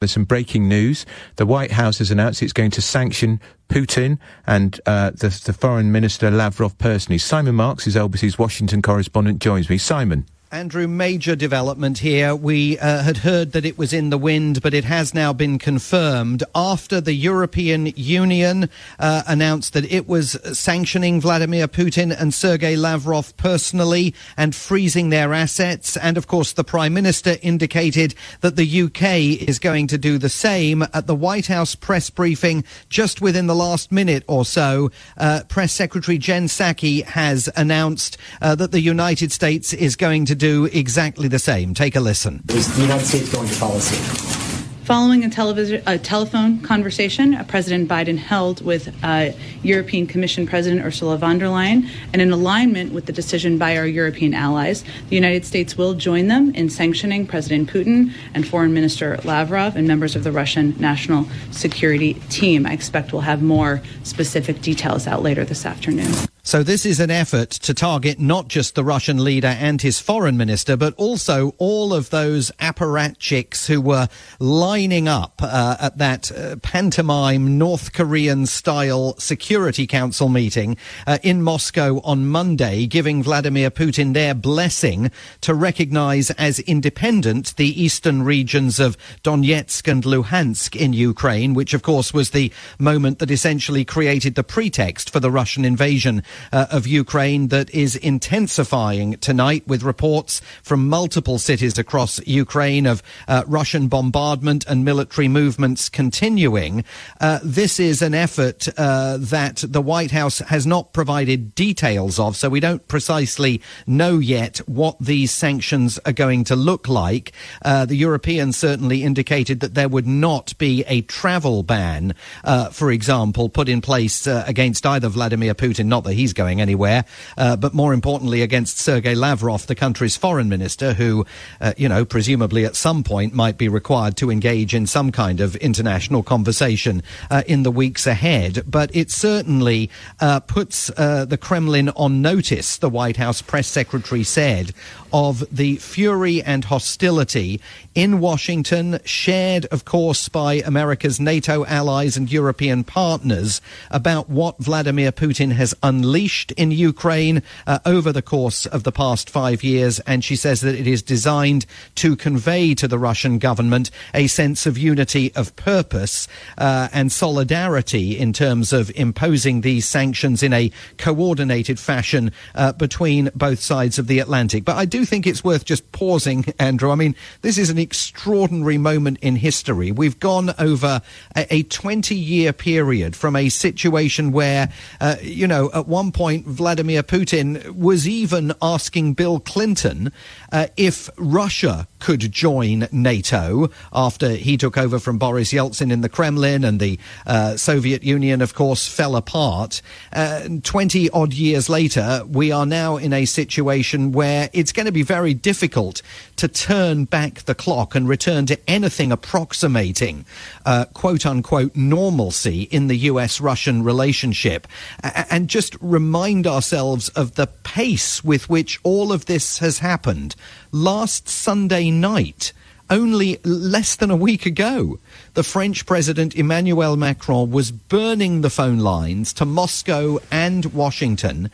There's some breaking news. The White House has announced it's going to sanction Putin and uh, the, the Foreign Minister Lavrov personally. Simon Marks is LBC's Washington correspondent, joins me. Simon. Andrew, major development here. We uh, had heard that it was in the wind, but it has now been confirmed after the European Union uh, announced that it was sanctioning Vladimir Putin and Sergei Lavrov personally and freezing their assets. And of course, the Prime Minister indicated that the UK is going to do the same. At the White House press briefing, just within the last minute or so, uh, Press Secretary Jen Psaki has announced uh, that the United States is going to do exactly the same. Take a listen. Is the United States going to follow suit? Following a, television, a telephone conversation President Biden held with uh, European Commission President Ursula von der Leyen, and in alignment with the decision by our European allies, the United States will join them in sanctioning President Putin and Foreign Minister Lavrov and members of the Russian National Security Team. I expect we'll have more specific details out later this afternoon. So this is an effort to target not just the Russian leader and his foreign minister, but also all of those apparatchiks who were lining up uh, at that uh, pantomime North Korean style Security Council meeting uh, in Moscow on Monday, giving Vladimir Putin their blessing to recognize as independent the eastern regions of Donetsk and Luhansk in Ukraine, which of course was the moment that essentially created the pretext for the Russian invasion uh, of Ukraine that is intensifying tonight with reports from multiple cities across Ukraine of uh, Russian bombardment and military movements continuing. Uh, this is an effort uh, that the White House has not provided details of, so we don't precisely know yet what these sanctions are going to look like. Uh, the Europeans certainly indicated that there would not be a travel ban, uh, for example, put in place against either Vladimir Putin, not that he's going anywhere, uh, but more importantly against Sergei Lavrov, the country's foreign minister, who, uh, you know, presumably at some point might be required to engage in some kind of international conversation uh, in the weeks ahead. But it certainly uh, puts uh, the Kremlin on notice, the White House press secretary said, of the fury and hostility in Washington, shared, of course, by America's NATO allies and European partners about what Vladimir Putin has unleashed in Ukraine uh, over the course of the past five years. And she says that it is designed to convey to the Russian government a sense of unity of purpose uh, and solidarity in terms of imposing these sanctions in a coordinated fashion uh, between both sides of the Atlantic. But I do think it's worth just pausing, Andrew. I mean, this is an extraordinary moment in history. We've gone over a 20 year period from a situation where, uh, you know, at one point, Vladimir Putin was even asking Bill Clinton uh, if Russia could join NATO after he took over from Boris Yeltsin in the Kremlin and the uh, Soviet Union, of course, fell apart. Uh, 20 odd years later, we are now in a situation where it's going to be very difficult to turn back the clock and return to anything approximating uh, quote unquote normalcy in the US Russian relationship and just remind ourselves of the pace with which all of this has happened. Last Sunday night, only less than a week ago, the French President Emmanuel Macron was burning the phone lines to Moscow and Washington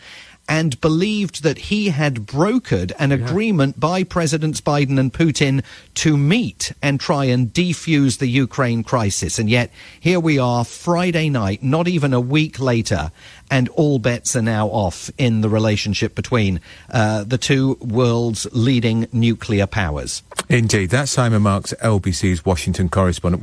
and believed that he had brokered an yeah. agreement by Presidents Biden and Putin to meet and try and defuse the Ukraine crisis. And yet, here we are, Friday night, not even a week later, and all bets are now off in the relationship between uh, the two world's leading nuclear powers. Indeed. That's Simon Marks, LBC's Washington correspondent.